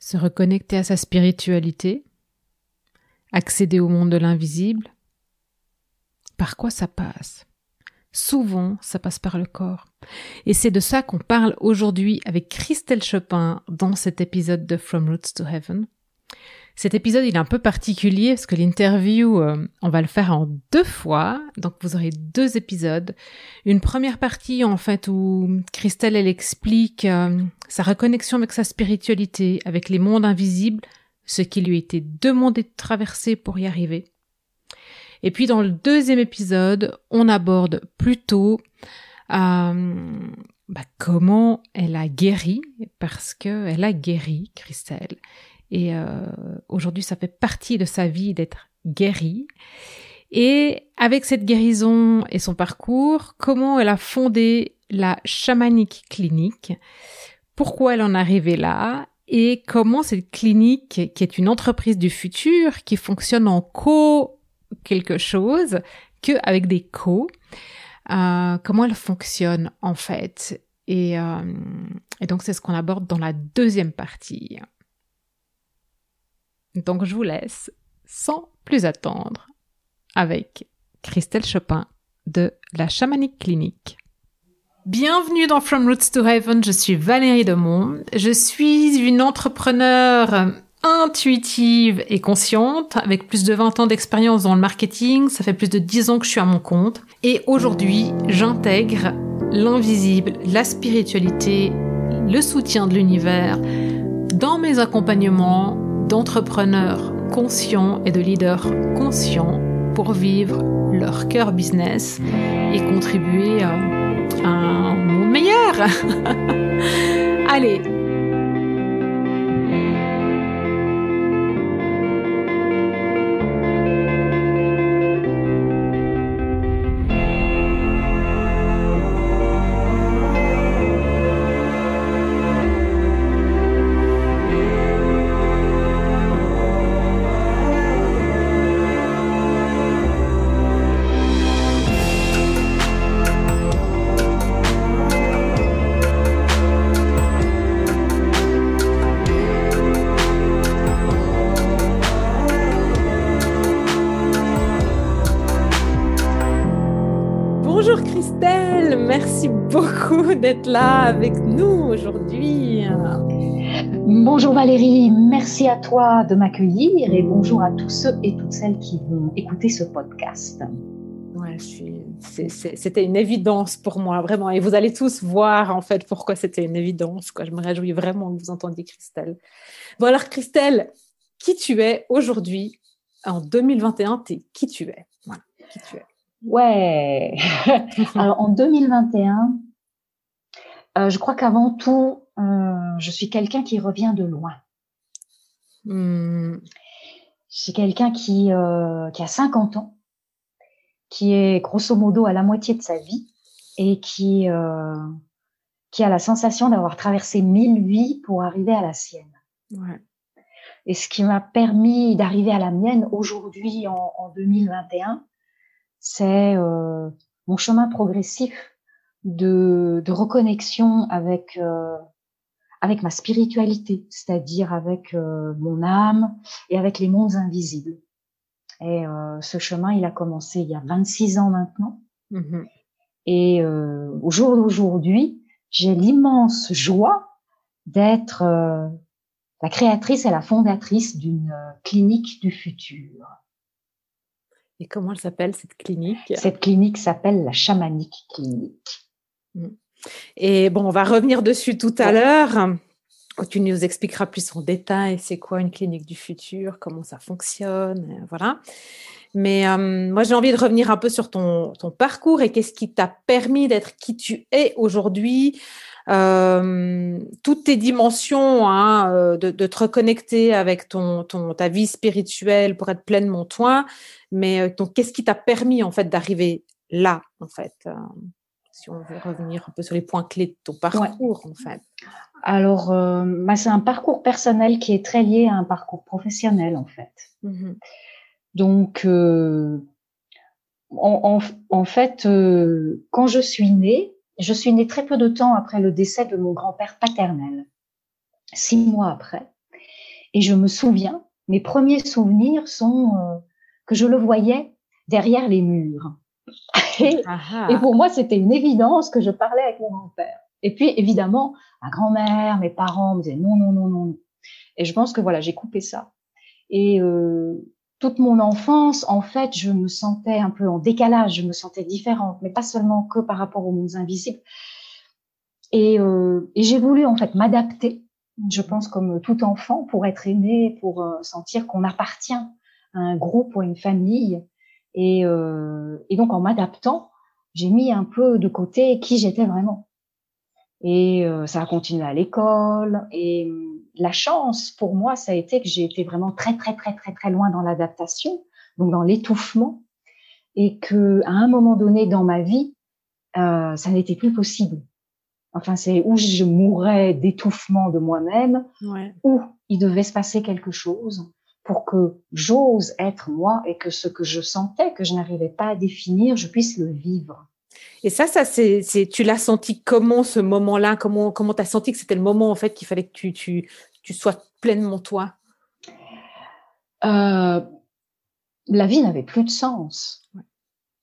se reconnecter à sa spiritualité, accéder au monde de l'invisible. Par quoi ça passe? Souvent, ça passe par le corps. Et c'est de ça qu'on parle aujourd'hui avec Christelle Chopin dans cet épisode de From Roots to Heaven. Cet épisode, il est un peu particulier parce que l'interview, euh, on va le faire en deux fois. Donc, vous aurez deux épisodes. Une première partie, en fait, où Christelle, elle explique euh, sa reconnexion avec sa spiritualité, avec les mondes invisibles, ce qui lui été demandé de traverser pour y arriver. Et puis, dans le deuxième épisode, on aborde plutôt euh, bah, comment elle a guéri, parce qu'elle a guéri, Christelle. Et euh, aujourd'hui, ça fait partie de sa vie d'être guérie. Et avec cette guérison et son parcours, comment elle a fondé la chamanique clinique, pourquoi elle en est arrivée là, et comment cette clinique, qui est une entreprise du futur, qui fonctionne en co quelque chose, que avec des co, euh, comment elle fonctionne en fait? Et, euh, et donc c'est ce qu'on aborde dans la deuxième partie. Donc je vous laisse sans plus attendre avec Christelle Chopin de la Chamanique Clinique. Bienvenue dans From Roots to Heaven, je suis Valérie Demont. Je suis une entrepreneure intuitive et consciente avec plus de 20 ans d'expérience dans le marketing. Ça fait plus de 10 ans que je suis à mon compte. Et aujourd'hui, j'intègre l'invisible, la spiritualité, le soutien de l'univers dans mes accompagnements d'entrepreneurs conscients et de leaders conscients pour vivre leur cœur business et contribuer à un monde meilleur. Allez, là avec nous aujourd'hui. Bonjour Valérie, merci à toi de m'accueillir et bonjour à tous ceux et toutes celles qui vont écouter ce podcast. Ouais, c'était une évidence pour moi, vraiment. Et vous allez tous voir en fait pourquoi c'était une évidence. Quoi. Je me réjouis vraiment que vous entendiez Christelle. Bon alors Christelle, qui tu es aujourd'hui? En 2021 es qui tu es? Voilà, qui tu es? Ouais. alors en 2021, euh, je crois qu'avant tout, euh, je suis quelqu'un qui revient de loin. Je suis quelqu'un qui, euh, qui a 50 ans, qui est grosso modo à la moitié de sa vie et qui, qui a la sensation d'avoir traversé mille vies pour arriver à la sienne. Ouais. Et ce qui m'a permis d'arriver à la mienne aujourd'hui en, en 2021, c'est mon chemin progressif de, de reconnexion avec euh, avec ma spiritualité, c'est-à-dire avec euh, mon âme et avec les mondes invisibles. Et euh, ce chemin, il a commencé il y a 26 ans maintenant. Mm-hmm. Et au jour d'aujourd'hui, j'ai l'immense joie d'être la créatrice et la fondatrice d'une clinique du futur. Et comment elle s'appelle cette clinique? Cette clinique s'appelle la chamanique clinique. Mm. Et bon, on va revenir dessus tout à l'heure. Tu nous expliqueras plus en détail c'est quoi une clinique du futur, comment ça fonctionne, euh, voilà. Mais euh, moi, j'ai envie de revenir un peu sur ton, ton parcours et qu'est-ce qui t'a permis d'être qui tu es aujourd'hui, euh, toutes tes dimensions, hein, de, de, te reconnecter avec ton, ton, ta vie spirituelle pour être pleinement toi. Mais donc, qu'est-ce qui t'a permis en fait d'arriver là, en fait si on veut revenir un peu sur les points clés de ton parcours, en fait. Alors, euh, bah, c'est un parcours personnel qui est très lié à un parcours professionnel, en fait. Mmh Donc, euh, en, fait, euh, quand je suis née, je suis née très peu de temps après le décès de mon grand-père paternel, six mois après. Et je me souviens, mes premiers souvenirs sont que je le voyais derrière les murs. Et, et pour moi, c'était une évidence que je parlais avec mon grand-père. Et puis, évidemment, ma grand-mère, mes parents me disaient non, non, non, non. Et je pense que voilà, j'ai coupé ça. Et euh, toute mon enfance, en fait, je me sentais un peu en décalage, je me sentais différente, mais pas seulement que par rapport aux mondes invisibles. Et, euh, et j'ai voulu en fait m'adapter, je pense comme tout enfant, pour être aimé, pour euh, sentir qu'on appartient à un groupe ou à une famille. Et, euh, et donc en m'adaptant, j'ai mis un peu de côté qui j'étais vraiment. Et euh, ça a continué à l'école. Et la chance pour moi, ça a été que j'ai été vraiment très, très, très, très, très loin dans l'adaptation, donc dans l'étouffement. Et que à un moment donné dans ma vie, euh, ça n'était plus possible. Enfin, c'est où je mourrais d'étouffement de moi-même, ouais. où il devait se passer quelque chose pour que j'ose être moi et que ce que je sentais, que je n'arrivais pas à définir, je puisse le vivre. Et ça, ça c'est, tu l'as senti comment ce moment-là? Comment comment as senti que c'était le moment en fait qu'il fallait que tu, tu, tu sois pleinement toi? Euh, La vie n'avait plus de sens.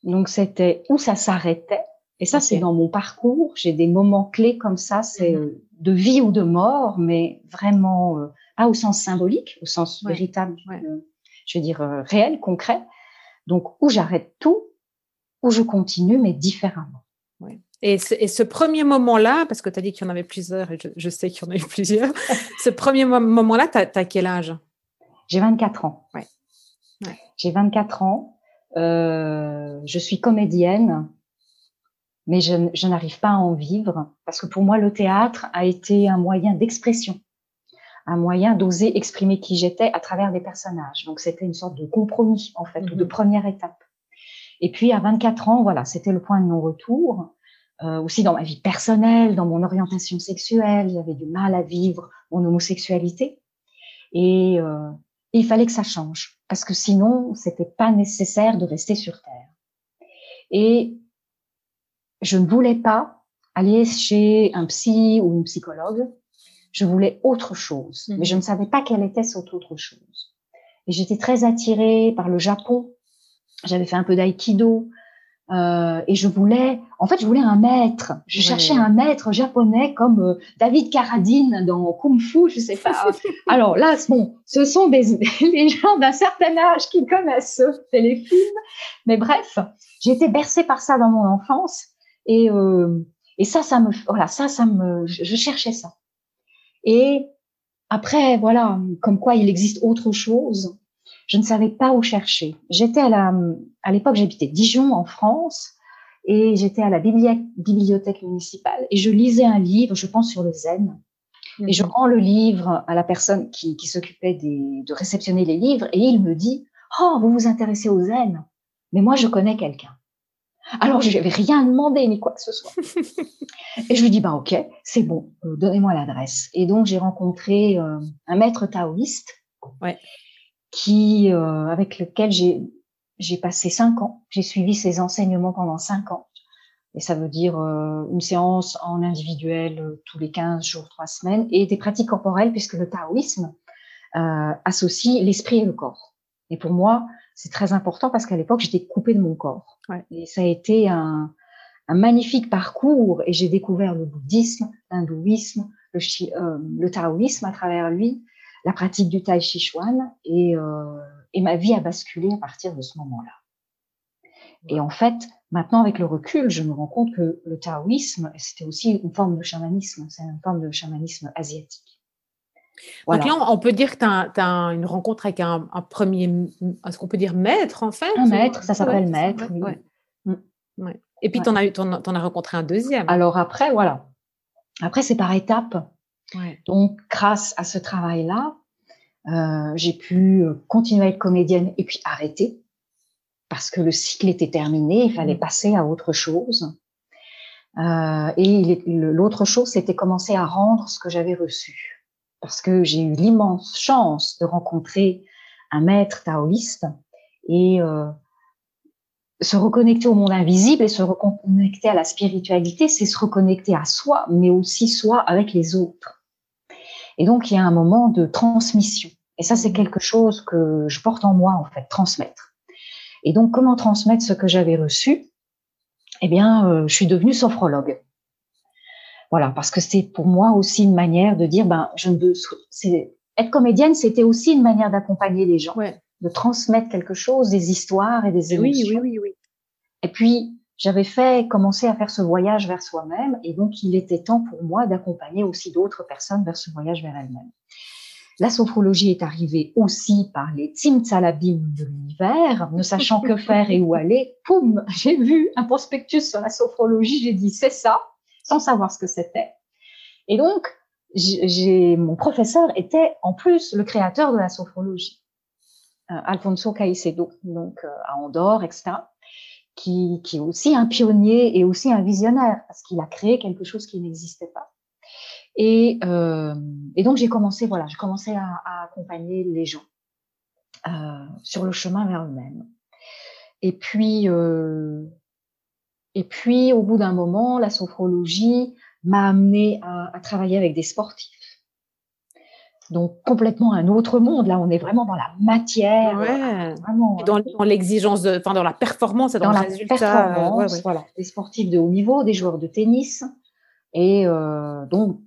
Donc c'était où ça s'arrêtait? Et ça, c'est dans mon parcours. J'ai des moments clés comme ça, c'est mmh de vie ou de mort, mais vraiment euh, pas au sens symbolique, au sens véritable, euh, je veux dire réel, concret. Donc où j'arrête tout où je continue, mais différemment. Et, ce, et ce premier moment-là, parce que tu as dit qu'il y en avait plusieurs, et je, sais qu'il y en a eu plusieurs, ce premier moment-là, tu as, quel âge? J'ai 24 ans. J'ai 24 ans. Euh, je suis comédienne, mais je, je n'arrive pas à en vivre parce que pour moi, le théâtre a été un moyen d'expression, un moyen d'oser exprimer qui j'étais à travers des personnages. Donc, c'était une sorte de compromis, en fait, ou de mhm. première étape. Et puis à 24 ans, voilà, c'était le point de non-retour. Euh, aussi dans ma vie personnelle, dans mon orientation sexuelle, j'avais du mal à vivre mon homosexualité. Et euh, il fallait que ça change parce que sinon, c'était pas nécessaire de rester sur terre. Et je ne voulais pas aller chez un psy ou une psychologue. Je voulais autre chose, mais je ne savais pas quelle était cette autre chose. Et j'étais très attirée par le Japon j'avais fait un peu d'aïkido euh, et je voulais, en fait, je voulais un maître. Je cherchais un maître japonais comme euh, David Carradine dans Kung Fu, je sais pas. Alors là, bon, ce sont des, les gens d'un certain âge qui connaissent ce téléfilm, mais bref, j'ai été bercée par ça dans mon enfance et euh, et ça, ça me, voilà, ça, ça me, je, je cherchais ça. Et après, voilà, comme quoi il existe autre chose je ne savais pas où chercher. J'étais à la, à l'époque, j'habitais Dijon en France et j'étais à la bibliothèque municipale et je lisais un livre, je pense sur le zen. Et je rends le livre à la personne qui, qui s'occupait de réceptionner les livres et il me dit, oh, vous vous intéressez au zen, mais moi je connais quelqu'un. Alors je n'avais rien demandé ni quoi que ce soit. et je lui dis bah ok, c'est bon, euh, donnez-moi l'adresse. Et donc j'ai rencontré euh, un maître taoïste ouais qui, euh, avec lequel j'ai, j'ai passé cinq ans. J'ai suivi ses enseignements pendant cinq ans. Et ça veut dire euh, une séance en individuel euh, tous les 15 jours, trois semaines, et des pratiques corporelles, puisque le taoïsme euh, associe l'esprit et le corps. Et pour moi, c'est très important parce qu'à l'époque, j'étais coupée de mon corps. Ouais. Et ça a été un, un magnifique parcours, et j'ai découvert le bouddhisme, l'hindouisme, le, euh, le taoïsme à travers lui, la pratique du Tai Chi Chuan et, euh, et ma vie a basculé à partir de ce moment-là. Et en fait, maintenant avec le recul, je me rends compte que le taoïsme, c'était aussi une forme de chamanisme, c'est une forme de chamanisme asiatique. Donc là, on peut dire que tu as, une rencontre avec un, un premier, est-ce qu'on peut dire maître en fait Un maître, ça s'appelle maître. Mm. Ouais. Et puis, tu en, as, en, en as rencontré un deuxième. Alors après, voilà. Après, c'est par étapes. Donc, grâce à ce travail-là, euh, j'ai pu euh, continuer à être comédienne et puis arrêter parce que le cycle était terminé, il fallait mmh. passer à autre chose. Euh, et l'autre chose, c'était commencer à rendre ce que j'avais reçu. Parce que j'ai eu l'immense chance de rencontrer un maître taoïste et euh, se reconnecter au monde invisible et se reconnecter à la spiritualité, c'est se reconnecter à soi, mais aussi soi avec les autres. Et donc, il y a un moment de transmission. Et ça, c'est quelque chose que je porte en moi, en fait, transmettre. Et donc, comment transmettre ce que j'avais reçu? Eh bien, euh, je suis devenue sophrologue. Voilà, parce que c'est pour moi aussi une manière de dire, ben, je ne veux, être comédienne, c'était aussi une manière d'accompagner les gens, de transmettre quelque chose, des histoires et des émotions. Oui, oui, oui, oui. Et puis, j'avais fait commencer à faire ce voyage vers soi-même, et donc il était temps pour moi d'accompagner aussi d'autres personnes vers ce voyage vers elles-mêmes. La sophrologie est arrivée aussi par les Tsimtsalabim de l'univers, ne sachant que faire et où aller. Poum, j'ai vu un prospectus sur la sophrologie, j'ai dit c'est ça, sans savoir ce que c'était. Et donc, j'ai, mon professeur était en plus le créateur de la sophrologie, euh, Alfonso Caicedo, donc euh, à Andorre, etc., qui, qui est aussi un pionnier et aussi un visionnaire, parce qu'il a créé quelque chose qui n'existait pas. Et, euh, et donc j'ai commencé, voilà, j'ai commencé à, à, accompagner les gens sur le chemin vers eux-mêmes. Et puis, et puis au bout d'un moment, la sophrologie m'a amené à, à, travailler avec des sportifs. Donc complètement un autre monde. Là, on est vraiment dans la matière, ouais. vraiment dans, dans l'exigence, enfin dans la performance, dans, dans la résultat. Performance, ouais, ouais. Voilà, des sportifs de haut niveau, des joueurs de tennis, et euh, donc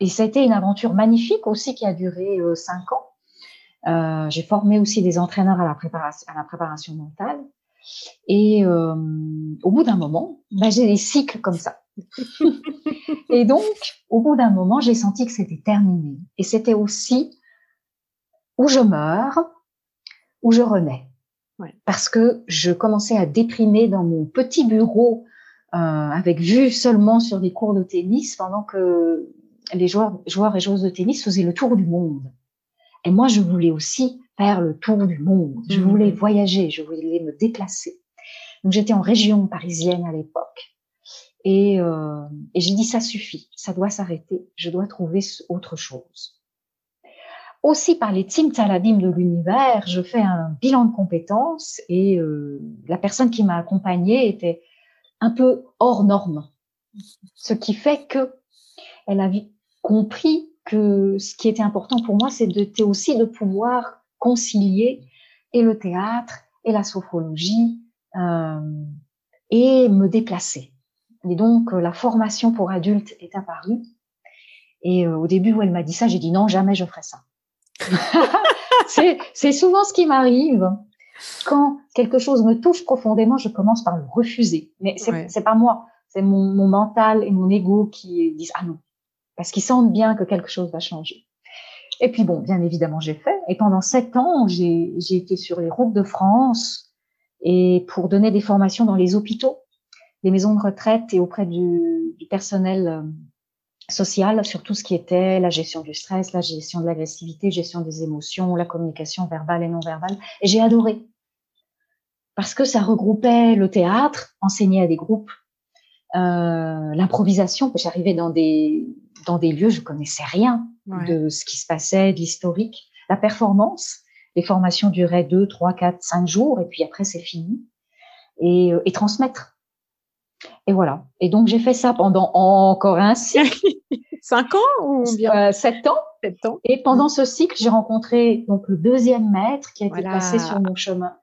et ça a été une aventure magnifique aussi qui a duré euh, cinq ans. Euh, j'ai formé aussi des entraîneurs à la préparation, à la préparation mentale. Et euh, au bout d'un moment, bah, j'ai des cycles comme ça. et donc, au bout d'un moment, j'ai senti que c'était terminé. Et c'était aussi où je meurs, où je renais. Ouais. Parce que je commençais à déprimer dans mon petit bureau euh, avec vue seulement sur des cours de tennis pendant que les joueurs, joueurs et joueuses de tennis faisaient le tour du monde. Et moi, je voulais aussi faire le tour du monde. Je mmh. voulais voyager, je voulais me déplacer. Donc, j'étais en région parisienne à l'époque. Et, euh, et j'ai dit, ça suffit, ça doit s'arrêter, je dois trouver autre chose. Aussi, par les teams Taladim de l'univers, je fais un bilan de compétences et euh, la personne qui m'a accompagnée était un peu hors norme. Ce qui fait que elle a compris que ce qui était important pour moi, c'était aussi de pouvoir concilier et le théâtre et la sophrologie euh, et me déplacer. Et donc, euh, la formation pour adultes est apparue. Et euh, au début où elle m'a dit ça, j'ai dit non, jamais je ferai ça. c'est souvent ce qui m'arrive. Quand quelque chose me touche profondément, je commence par le refuser. Mais c'est ouais. pas moi, c'est mon, mon mental et mon ego qui disent ah non, parce qu'ils sentent bien que quelque chose va changer. Et puis bon, bien évidemment, j'ai fait. Et pendant sept ans, j'ai été sur les routes de France et pour donner des formations dans les hôpitaux, les maisons de retraite et auprès du, du personnel euh, social sur tout ce qui était la gestion du stress, la gestion de l'agressivité, gestion des émotions, la communication verbale et non verbale. Et j'ai adoré parce que ça regroupait le théâtre, enseigner à des groupes, euh, l'improvisation. J'arrivais dans des dans des lieux, je connaissais rien ouais. de ce qui se passait, de l'historique. La performance, les formations duraient deux, trois, quatre, cinq jours, et puis après c'est fini. Et, euh, et, transmettre. Et voilà. Et donc j'ai fait ça pendant encore un cycle. Cinq ans ou bien? euh, sept ans. Sept ans. Et pendant ce cycle, j'ai rencontré donc le deuxième maître qui a été passé sur mon chemin,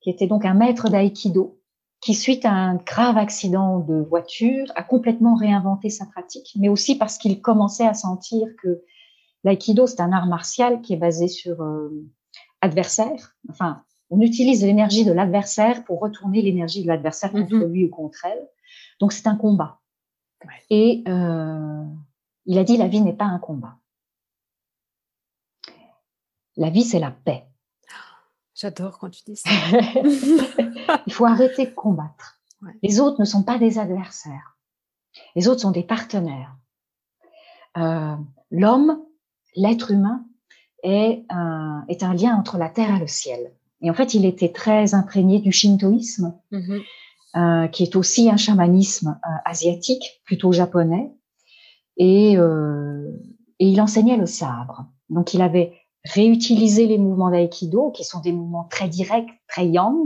qui était donc un maître d'aïkido qui, suite à un grave accident de voiture, a complètement réinventé sa pratique, mais aussi parce qu'il commençait à sentir que l'aïkido, c'est un art martial qui est basé sur euh, adversaire. Enfin, on utilise l'énergie de l'adversaire pour retourner l'énergie de l'adversaire contre mm -hmm. lui ou contre elle. Donc, c'est un combat. Ouais. Et euh, il a dit, la vie n'est pas un combat. La vie, c'est la paix. J'adore quand tu dis ça. Il faut arrêter de combattre. Ouais. Les autres ne sont pas des adversaires. Les autres sont des partenaires. Euh, L'homme, l'être humain, est un, est un lien entre la terre et le ciel. Et en fait, il était très imprégné du shintoïsme, mm -hmm. euh, qui est aussi un chamanisme euh, asiatique, plutôt japonais. Et, euh, et il enseignait le sabre. Donc, il avait réutiliser les mouvements d'aïkido, qui sont des mouvements très directs, très yang,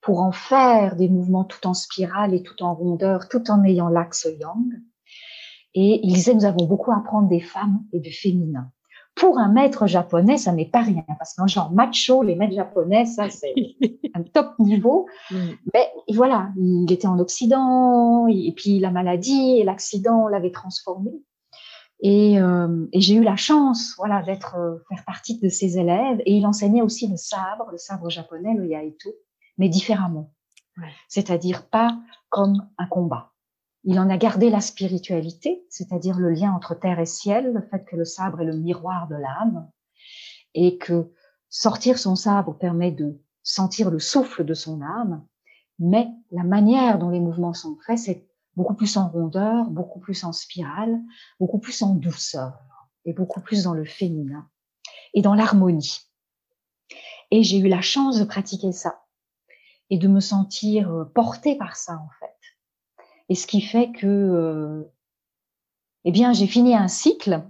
pour en faire des mouvements tout en spirale et tout en rondeur, tout en ayant l'axe yang. Et il disait, nous avons beaucoup à apprendre des femmes et du féminin pour un maître japonais, ça n'est pas rien. Parce qu'en genre macho, les maîtres japonais, ça, c'est un top niveau. Mm. Mais voilà, il était en Occident, et puis la maladie et l'accident l'avaient transformé. Et, euh, et j'ai eu la chance, voilà, d'être euh, faire partie de ses élèves. Et il enseignait aussi le sabre, le sabre japonais, le yaito, mais différemment. C'est-à-dire pas comme un combat. Il en a gardé la spiritualité, c'est-à-dire le lien entre terre et ciel, le fait que le sabre est le miroir de l'âme, et que sortir son sabre permet de sentir le souffle de son âme, mais la manière dont les mouvements sont faits, c'est beaucoup plus en rondeur, beaucoup plus en spirale, beaucoup plus en douceur et beaucoup plus dans le féminin et dans l'harmonie. Et j'ai eu la chance de pratiquer ça et de me sentir portée par ça en fait. Et ce qui fait que, euh, eh bien, j'ai fini un cycle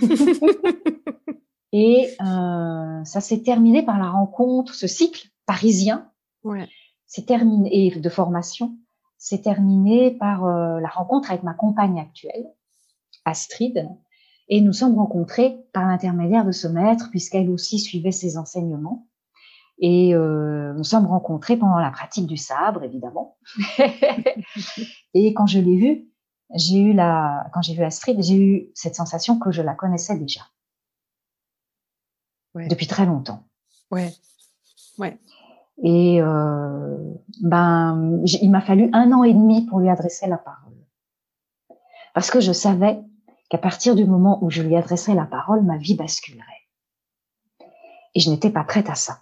et euh, ça s'est terminé par la rencontre, ce cycle parisien. Ouais. C'est terminé de formation s'est terminé par euh, la rencontre avec ma compagne actuelle, Astrid, et nous sommes rencontrés par l'intermédiaire de ce maître, puisqu'elle aussi suivait ses enseignements. Et euh, nous sommes rencontrés pendant la pratique du sabre, évidemment. et quand je l'ai vue, j'ai eu la, quand j'ai vu Astrid, j'ai eu cette sensation que je la connaissais déjà. Ouais. Depuis très longtemps. Ouais. Ouais. Et euh, ben, il m'a fallu un an et demi pour lui adresser la parole. Parce que je savais qu'à partir du moment où je lui adresserais la parole, ma vie basculerait. Et je n'étais pas prête à ça.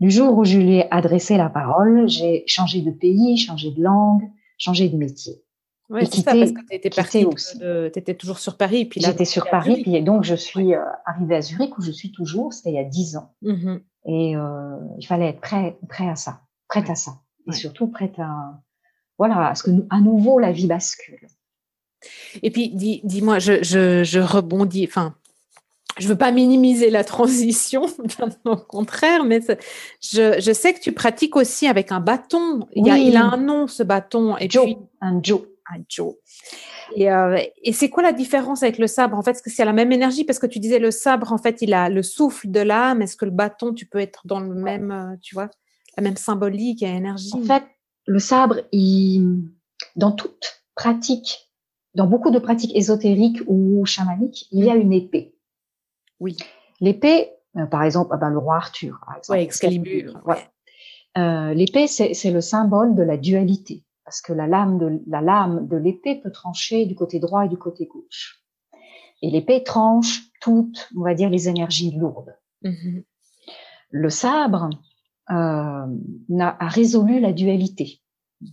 Du jour où je lui ai adressé la parole, j'ai changé de pays, changé de langue, changé de métier. Oui, c'est ça, parce que tu étais partie aussi. Tu étais toujours sur Paris. Puis J'étais sur Paris, puis donc je suis euh, arrivée à Zurich, où je suis toujours, c'était il y a dix ans. Mmh et euh, il fallait être prêt, prêt à ça, prête à ça. Et surtout prête à, voilà, à ce que à nouveau la vie bascule. Et puis, dis, dis-moi, je, je, je rebondis, enfin, je veux pas minimiser la transition, au contraire, mais je, je, sais que tu pratiques aussi avec un bâton. Il, a, il a un nom, ce bâton. Et Joe, un Joe. Un Joe. Et, euh, et c'est quoi la différence avec le sabre En fait, est-ce que c'est la même énergie? Parce que tu disais le sabre, en fait, il a le souffle de l'âme. Est-ce que le bâton, tu peux être dans le même, euh, tu vois, la même symbolique et énergie? En fait, le sabre, il, dans toute pratique, dans beaucoup de pratiques ésotériques ou chamaniques, il y a une épée. Oui. L'épée, euh, par exemple, ah ben, le roi Arthur, par exemple. Ouais, Excalibur. Ouais. Euh, l'épée, c'est le symbole de la dualité parce que la lame de la lame de l'épée peut trancher du côté droit et du côté gauche. Et l'épée tranche toutes, on va dire, les énergies lourdes. Mm-hmm. Le sabre euh, a, résolu la dualité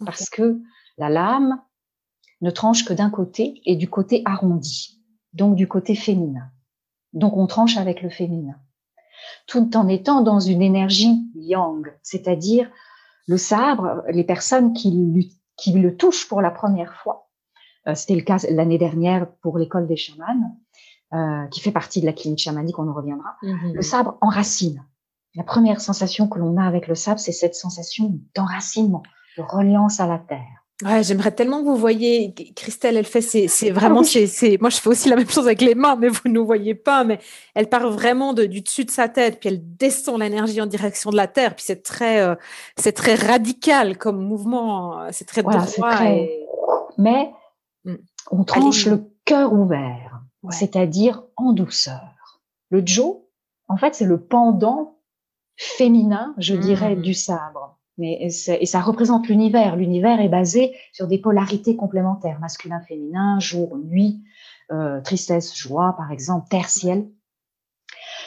parce que la lame ne tranche que d'un côté et du côté arrondi, donc du côté féminin. Donc on tranche avec le féminin, tout en étant dans une énergie yang, c'est-à-dire le sabre, les personnes qui qui le touche pour la première fois. Euh, C'était le cas l'année dernière pour l'école des chamans, euh, qui fait partie de la clinique chamanique, on en reviendra. Mhm. Le sabre enracine. La première sensation que l'on a avec le sabre, c'est cette sensation d'enracinement, de reliance à la terre. Ouais, j'aimerais tellement que vous voyez, Christelle, elle fait, c'est vraiment, ah c'est, moi je fais aussi la même chose avec les mains, mais vous ne voyez pas, mais elle part vraiment de, du dessus de sa tête, puis elle descend l'énergie en direction de la terre, puis c'est très, euh, c'est très radical comme mouvement, c'est très droit. Mais mm. on tranche le cœur ouvert, c'est-à-dire en douceur. Le Joe, en fait, c'est le pendant féminin, je dirais, mm. du sabre. Mais, et ça représente l'univers. L'univers est basé sur des polarités complémentaires, masculin, féminin, jour, nuit, euh, tristesse, joie, par exemple, terre, ciel.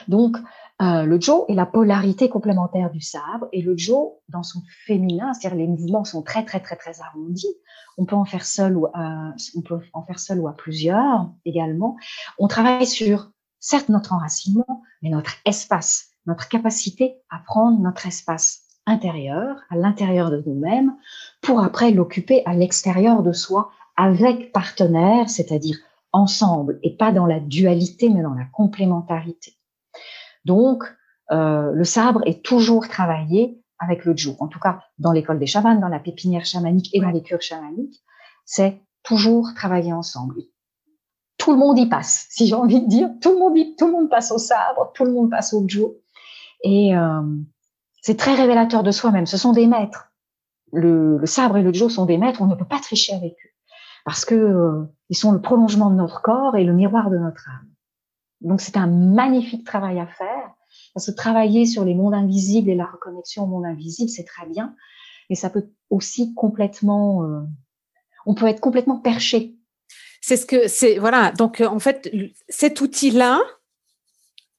Donc, euh, le Jo est la polarité complémentaire du sabre, et le Jo, dans son féminin, c'est-à-dire les mouvements sont très très très très arrondis. On peut en faire seul ou à, on peut en faire seul ou à plusieurs également. On travaille sur certes notre enracinement, mais notre espace, notre capacité à prendre notre espace intérieur, à l'intérieur de nous-mêmes, pour après l'occuper à l'extérieur de soi avec partenaire, c'est-à-dire ensemble, et pas dans la dualité, mais dans la complémentarité. Donc, euh, le sabre est toujours travaillé avec le jour. En tout cas, dans l'école des chamans, dans la pépinière chamanique et dans les cures chamaniques, c'est toujours travailler ensemble. tout le monde y passe, si j'ai envie de dire. Tout le monde, y, tout le monde passe au sabre, tout le monde passe au jo. Et euh, c'est très révélateur de soi-même. Ce sont des maîtres. Le, le, sabre et le jo sont des maîtres. On ne peut pas tricher avec eux parce que euh, ils sont le prolongement de notre corps et le miroir de notre âme. Donc c'est un magnifique travail à faire. Parce que travailler sur les mondes invisibles et la reconnexion au monde invisible, c'est très bien, mais ça peut aussi complètement, euh, on peut être complètement perché c'est ce que c'est voilà. Donc en fait, cet outil-là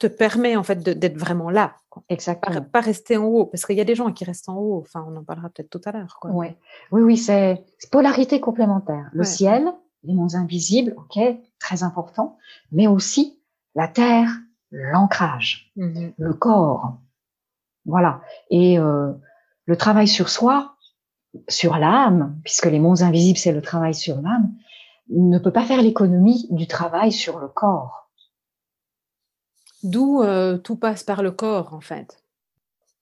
te permet en fait d'être vraiment là. Exactement. Pas, rester en haut, parce qu'il y a des gens qui restent en haut. Enfin, on en parlera peut-être tout à l'heure. Ouais. Oui, oui, c'est polarité complémentaire. Le ciel, les mondes invisibles, ok, très important, mais aussi la terre, l'ancrage, mmh le corps. Voilà. Et euh, le travail sur soi, sur l'âme, puisque les mondes invisibles, c'est le travail sur l'âme, ne peut pas faire l'économie du travail sur le corps. D'où euh, tout passe par le corps, en fait.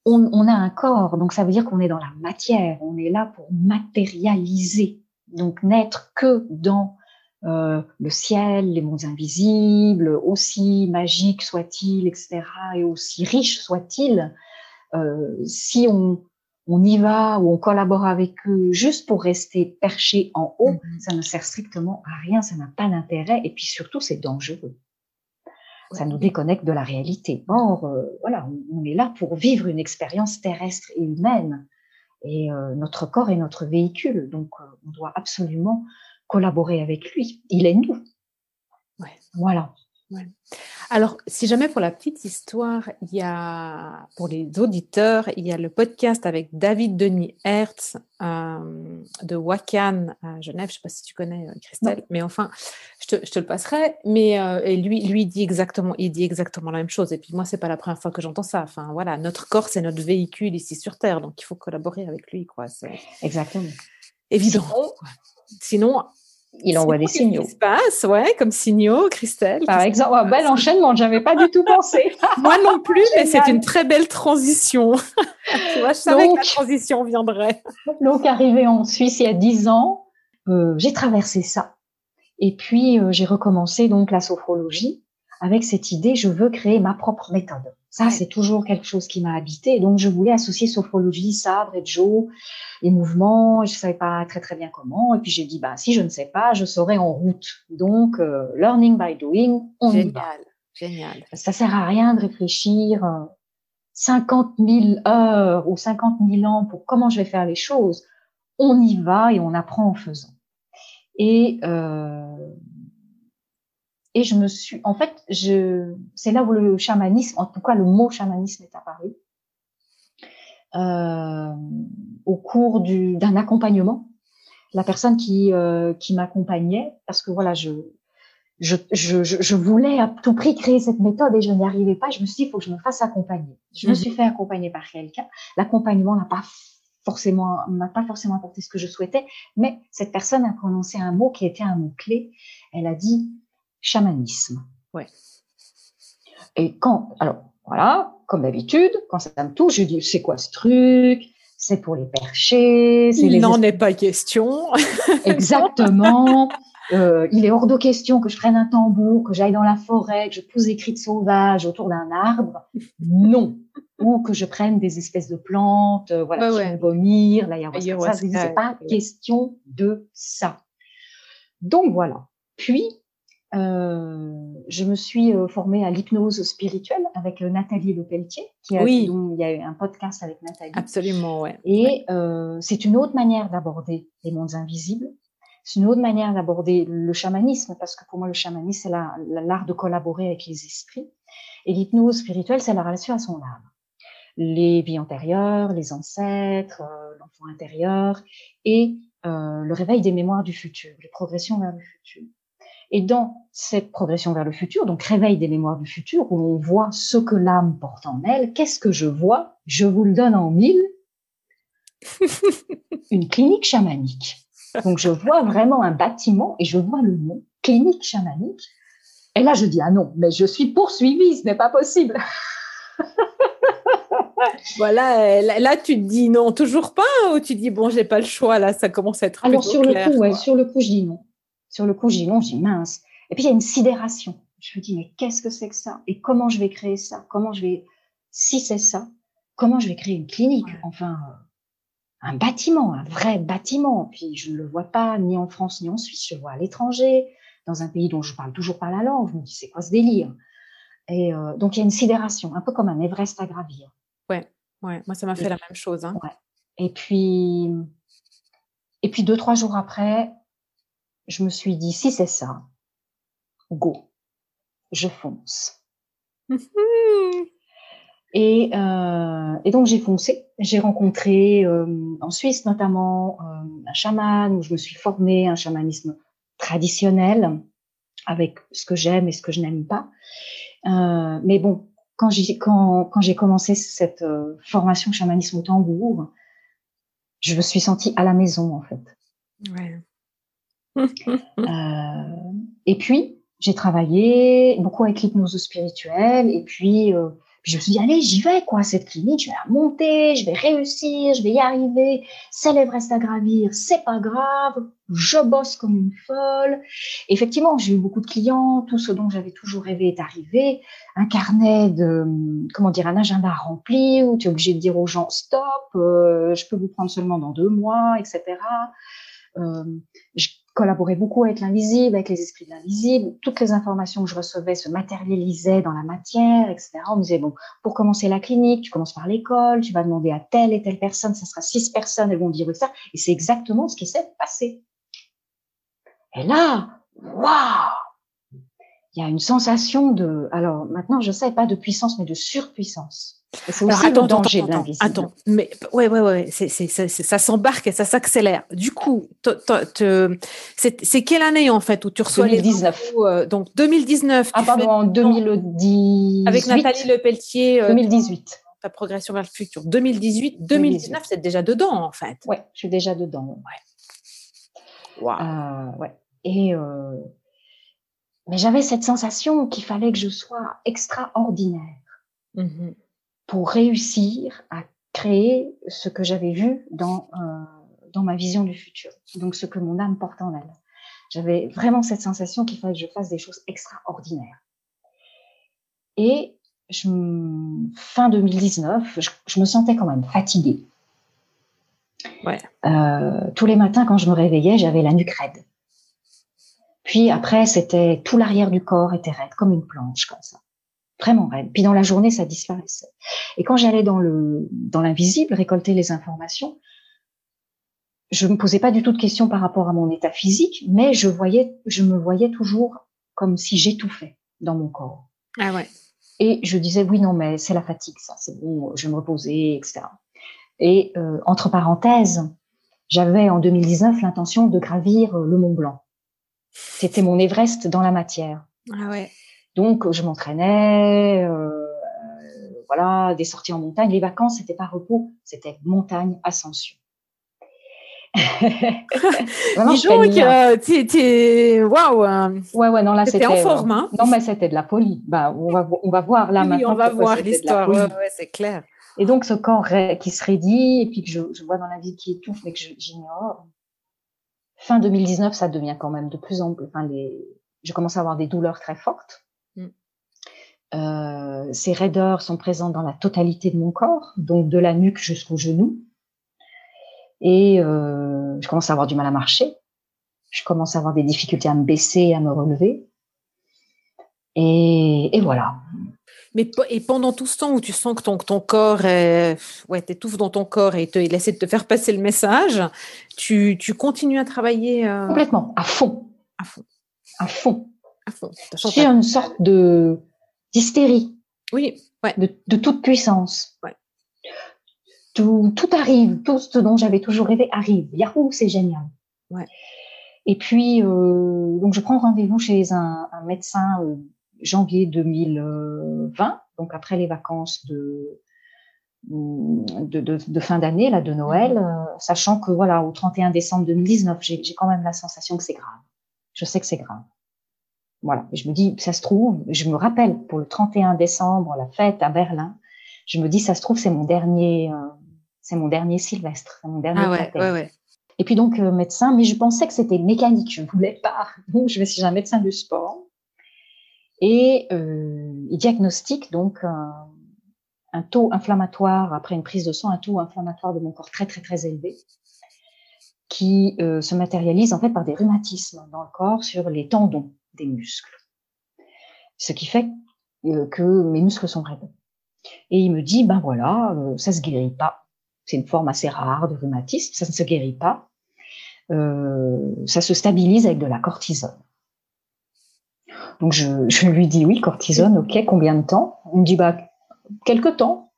On, a un corps, donc ça veut dire qu'on est dans la matière, on est là pour matérialiser, donc n'être que dans euh, le ciel, les mondes invisibles, aussi magiques soient-ils, etc., et aussi riches soient-ils. Euh, si on, on y va ou on collabore avec eux juste pour rester perché en haut, mhm. ça ne sert strictement à rien, ça n'a pas d'intérêt et puis surtout c'est dangereux. Ça nous déconnecte de la réalité. Or, euh, voilà, on, est là pour vivre une expérience terrestre et humaine. Et euh, notre corps est notre véhicule, donc euh, on doit absolument collaborer avec lui. Il est nous. Voilà. Alors, si jamais pour la petite histoire, il y a, pour les auditeurs, il y a le podcast avec David Denis Hertz euh, de Wakan à Genève. Je ne sais pas si tu connais Christelle, mais enfin, je te, le passerai. Mais euh, et lui, lui dit exactement, il dit exactement la même chose. Et puis moi, c'est pas la première fois que j'entends ça. Enfin, voilà, notre corps, c'est notre véhicule ici sur Terre, donc il faut collaborer avec lui, quoi. Exactement. Évident. Sinon, il envoie des signaux. se passe, ouais, comme signaux, Christelle. Par exemple, oh, bel enchaînement, j'avais pas du tout pensé. Moi non plus, mais c'est une très belle transition. tu vois, je savais que la transition viendrait. donc, arrivé en Suisse il y a dix ans, euh, j'ai traversé ça. Et puis, euh, j'ai recommencé donc la sophrologie avec cette idée, je veux créer ma propre méthode. Ça, c'est toujours quelque chose qui m'a habité. Donc, je voulais associer sophrologie, sabre et Joe, les mouvements. Je savais pas très très bien comment. Et puis j'ai dit, bah si je ne sais pas, je saurai en route. Donc, euh, learning by doing, on génial, y va. Génial. Ça sert à rien de réfléchir 50 euh, 000 heures ou 50 000 ans pour comment je vais faire les choses. On y va et on apprend en faisant. Et euh, et je me suis, en fait, je, c'est là où le chamanisme, en tout cas le mot chamanisme est apparu, euh, au cours du, d'un accompagnement. La personne qui, euh, qui m'accompagnait, parce que voilà, je, je, je, je, voulais à tout prix créer cette méthode et je n'y arrivais pas. Je me suis dit, il faut que je me fasse accompagner. Je me mhm. suis fait accompagner par quelqu'un. L'accompagnement n'a pas forcément, m'a pas forcément apporté ce que je souhaitais, mais cette personne a prononcé un mot qui était un mot clé. Elle a dit, chamanisme. Ouais. Et quand, alors voilà, comme d'habitude, quand ça me touche, je dis c'est quoi ce truc? C'est pour les perchés. Il n'en est pas question. Exactement. Euh, il est hors de question que je prenne un tambour, que j'aille dans la forêt, que je pousse des cris de sauvage autour d'un arbre. Non. Ou que je prenne des espèces de plantes, euh, voilà, ouais, qui vomir, l'ayahuasca. Ça, c'est pas question de ça. Donc voilà. Puis, euh, je me suis euh, formée à l'hypnose spirituelle avec Nathalie Lepelletier, qui a, oui. il y a eu un podcast avec Nathalie. Absolument, ouais. Et euh, c'est une autre manière d'aborder les mondes invisibles. C'est une autre manière d'aborder le chamanisme, parce que pour moi, le chamanisme, c'est l'art de collaborer avec les esprits. Et l'hypnose spirituelle, c'est la relation à son âme. Les vies antérieures, les ancêtres, euh, l'enfant intérieur, et euh, le réveil des mémoires du futur, les progressions vers le futur. Et dans cette progression vers le futur, donc réveil des mémoires du futur, où on voit ce que l'âme porte en elle, qu'est-ce que je vois? Je vous le donne en mille. Une clinique chamanique. Donc je vois vraiment un bâtiment et je vois le nom, clinique chamanique. Et là je dis, ah non, mais je suis poursuivie, ce n'est pas possible. voilà, là, tu te dis non, toujours pas, ou tu dis bon, j'ai pas le choix, là ça commence à être Alors sur le coup, ouais, sur le coup, je dis non. Sur le coup, j'ai non, j'ai mince. Et puis il y a une sidération. Je me dis, mais qu'est-ce que c'est que ça? Et comment je vais créer ça? Comment je vais, si c'est ça, comment je vais créer une clinique? Enfin, un bâtiment, un vrai bâtiment. Puis je ne le vois pas ni en France ni en Suisse, je le vois à l'étranger, dans un pays dont je parle toujours pas la langue. Je me dis, c'est quoi ce délire? Et euh, donc il y a une sidération, un peu comme un Everest à gravir. Ouais. Moi ça m'a fait la même chose. Hein. Ouais. Et puis, et puis deux trois jours après, je me suis dit, si c'est ça, go, je fonce. Et, euh, et donc j'ai foncé. J'ai rencontré euh, en Suisse notamment euh, un chaman où je me suis formée, un chamanisme traditionnel avec ce que j'aime et ce que je n'aime pas. Mais bon, quand j'ai quand, quand j'ai commencé cette euh, formation chamanisme au tambour, je me suis sentie à la maison en fait. Ouais. euh, et puis j'ai travaillé beaucoup avec l'hypnose spirituelle et puis euh, je me suis dit, allez, j'y vais, quoi, cette clinique, je vais la monter, je vais réussir, je vais y arriver, c'est l'Everest à gravir, c'est pas grave, je bosse comme une folle. effectivement, j'ai eu beaucoup de clients, tout ce dont j'avais toujours rêvé est arrivé, un carnet de, comment dire, un agenda rempli où tu es obligé de dire aux gens, stop, euh, je peux vous prendre seulement dans deux mois, etc. Euh, je collaborais beaucoup avec l'invisible, avec les esprits de l'invisible. Toutes les informations que je recevais se matérialisaient dans la matière, etc. On me disait, bon, pour commencer la clinique, tu commences par l'école, tu vas demander à telle et telle personne, ça sera six personnes, elles vont dire ça. Et c'est exactement ce qui s'est passé. Et là, waouh! Il y a une sensation de, alors maintenant, je sais pas de puissance, mais de surpuissance. C'est aussi attends, le danger attends, de Attends, mais ouais, ouais, ouais, ça s'embarque et ça s'accélère. Du coup, c'est, quelle année en fait où tu reçois 2019. les euh, Donc 2019. Ah pardon, en 2018. Avec Nathalie Lepelletier. 2018. Euh, ta progression vers le futur. 2018, 2019, c'est déjà dedans en fait. Ouais, je suis déjà dedans. Ouais. Wow. Euh, ouais. Et euh, mais j'avais cette sensation qu'il fallait que je sois extraordinaire. Mm pour réussir à créer ce que j'avais vu dans, euh, dans ma vision du futur, donc ce que mon âme porte en elle. J'avais vraiment cette sensation qu'il fallait que je fasse des choses extraordinaires. Et je, fin 2019, je, me sentais quand même fatiguée. Ouais. Euh, tous les matins, quand je me réveillais, j'avais la nuque raide. Puis après, c'était tout l'arrière du corps était raide, comme une planche, comme ça vraiment raide. Puis dans la journée, ça disparaissait. Et quand j'allais dans le dans l'invisible récolter les informations, je me posais pas du tout de questions par rapport à mon état physique, mais je voyais, je me voyais toujours comme si j'étouffais dans mon corps. Ah ouais. Et je disais oui non mais c'est la fatigue ça, c'est bon, je vais me reposer etc. Et euh, entre parenthèses, j'avais en 2019 l'intention de gravir le Mont Blanc. C'était mon Everest dans la matière. Ah ouais. Donc, je m'entraînais, euh, voilà, des sorties en montagne. Les vacances, c'était pas repos, c'était montagne, ascension. Vraiment, Dis donc, euh, t'es, waouh. Hein. Ouais, ouais, non, là, c'était en forme, hein. Non, mais c'était de la folie. Bah, on va, on va voir là oui, maintenant. on va voir l'histoire. Ouais, ouais, c'est clair. Et donc, ce corps qui se raidit, et puis que je, je vois dans la vie qui étouffe, mais que j'ignore. Fin 2019, ça devient quand même de plus en plus. Enfin, les, je commence à avoir des douleurs très fortes. Euh, ces raideurs sont présentes dans la totalité de mon corps, donc de la nuque jusqu'au genou. Et euh, je commence à avoir du mal à marcher. Je commence à avoir des difficultés à me baisser à me relever. Et, et voilà. Mais et pendant tout ce temps où tu sens que ton, ton corps est, ouais, t'étouffes dans ton corps et il essaie de te faire passer le message, tu, tu continues à travailler euh... complètement, à fond, à fond, à fond, à fond. Une sorte de d'hystérie. Oui, ouais. De, de toute puissance. Ouais. Tout, tout arrive, tout ce dont j'avais toujours rêvé arrive. Yahoo, c'est génial. Ouais. Et puis, euh, donc je prends rendez-vous chez un, un médecin euh, janvier 2020, donc après les vacances de de, de, de fin d'année, là, de Noël, mhm. euh, sachant que voilà, au 31 décembre 2019, j'ai quand même la sensation que c'est grave. Je sais que c'est grave. Voilà. je me dis, ça se trouve, je me rappelle pour le 31 décembre, la fête à Berlin, je me dis, ça se trouve, c'est mon dernier, euh, c'est mon dernier Sylvestre, c'est mon dernier ah ouais, ouais, ouais. Et puis donc médecin, mais je pensais que c'était mécanique, je ne voulais pas. Donc je vais chez un médecin du sport et il diagnostique donc un taux inflammatoire après une prise de sang, un taux inflammatoire de mon corps très très très élevé qui euh, se matérialise en fait par des rhumatismes dans le corps sur les tendons des muscles. Ce qui fait euh, que mes muscles sont raides. Et il me dit, ben voilà, euh, ça se guérit pas. C'est une forme assez rare de rhumatisme, ça ne se guérit pas. ça se stabilise avec de la cortisone. Donc je, je lui dis oui, cortisone, ok, combien de temps? Il me dit bah quelque temps.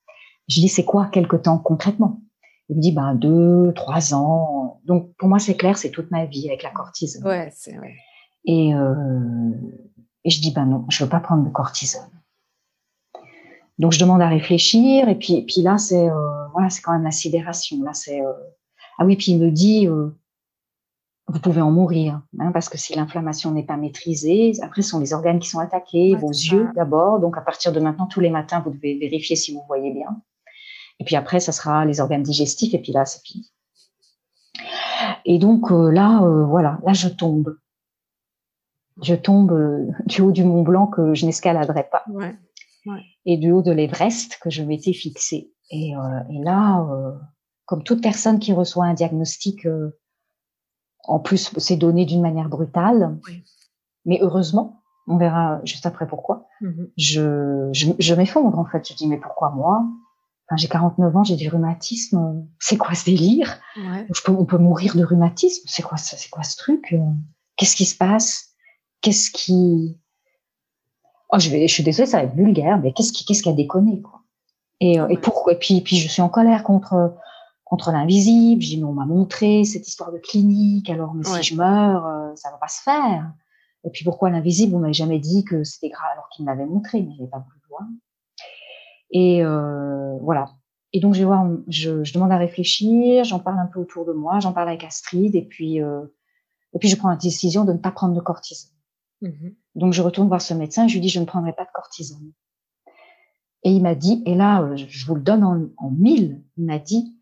Je dis c'est quoi quelque temps concrètement? Il me dit, ben, deux, trois ans. Donc, pour moi, c'est clair, c'est toute ma vie avec la cortisone. Ouais, c'est vrai. Et, euh, et je dis, ben non, je veux pas prendre de cortisone. Donc, je demande à réfléchir. Et puis, et puis là, c'est, euh, voilà, c'est quand même la sidération. Là, c'est, euh, ah oui, puis il me dit, euh, vous pouvez en mourir, hein, parce que si l'inflammation n'est pas maîtrisée, après, ce sont les organes qui sont attaqués, vos yeux d'abord. Donc, à partir de maintenant, tous les matins, vous devez vérifier si vous voyez bien. Et puis après, ça sera les organes digestifs, et puis là, c'est fini. Et donc euh, là, euh, voilà, là, je tombe. Je tombe euh, du haut du Mont Blanc que je n'escaladerai pas. Et du haut de l'Everest que je m'étais fixé. Et, et là, comme toute personne qui reçoit un diagnostic, en plus, c'est donné d'une manière brutale. Mais heureusement, on verra juste après pourquoi. Mm-hmm. je, je, je m'effondre en fait. Je dis mais pourquoi moi? J'ai 49 ans, j'ai du rhumatisme. C'est quoi ce délire? On peut mourir de rhumatisme? C'est quoi, c'est quoi ce truc? Qu'est-ce qui se passe? Qu'est-ce qui Oh, je vais, je suis désolée, ça va être vulgaire, mais qu'est-ce qui, qu'est-ce qui a déconné quoi? Et, et pourquoi? Et puis, puis je suis en colère contre contre l'invisible. J'ai dit, on m'a montré cette histoire de clinique. Alors, mais si je meurs, euh, ça va pas se faire. Et puis pourquoi l'invisible? On m'avait jamais dit que c'était grave alors qu'il m'avait montré, mais je pas voulu voir. Et euh, voilà. Et donc, je, voir, je, je, demande à réfléchir, j'en parle un peu autour de moi, j'en parle avec Astrid, et puis, euh, et puis je prends la décision de ne pas prendre de cortisone. Mmh donc, je retourne voir ce médecin, je lui dis, je ne prendrai pas de cortisone. Et il m'a dit, et là, euh, je vous le donne en, en mille, il m'a dit,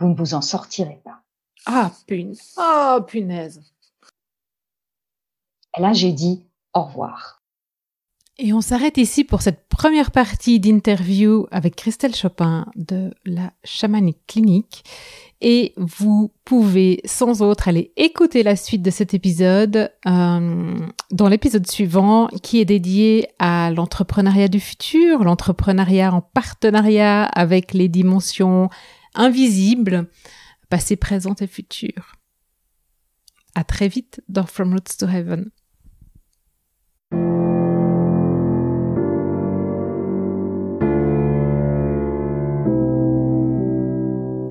vous ne vous en sortirez pas. Ah, punaise. Oh, punaise. Et là, j'ai dit, au revoir. Et on s'arrête ici pour cette première partie d'interview avec Christelle Chopin de la Chamanique Clinique. Et vous pouvez sans autre aller écouter la suite de cet épisode euh, dans l'épisode suivant qui est dédié à l'entrepreneuriat du futur, l'entrepreneuriat en partenariat avec les dimensions invisibles, passé, présent et futur. À très vite dans From Roots to Heaven.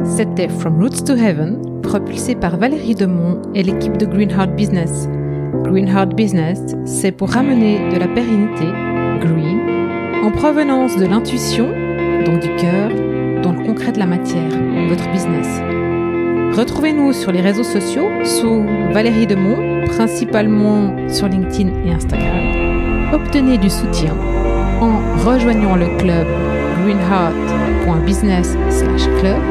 C'était From Roots to Heaven, propulsé par Valérie Demont et l'équipe de Greenheart Business. Greenheart Business, c'est pour ramener de la pérennité, green, en provenance de l'intuition, donc du cœur, dans le concret de la matière, votre business. Retrouvez-nous sur les réseaux sociaux sous Valérie Demont, principalement sur LinkedIn et Instagram. Obtenez du soutien en rejoignant le club greenheart.business/club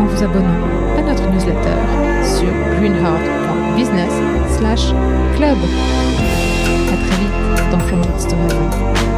en vous abonnant à notre newsletter sur greenheart.business/club. À très vite dans From Story.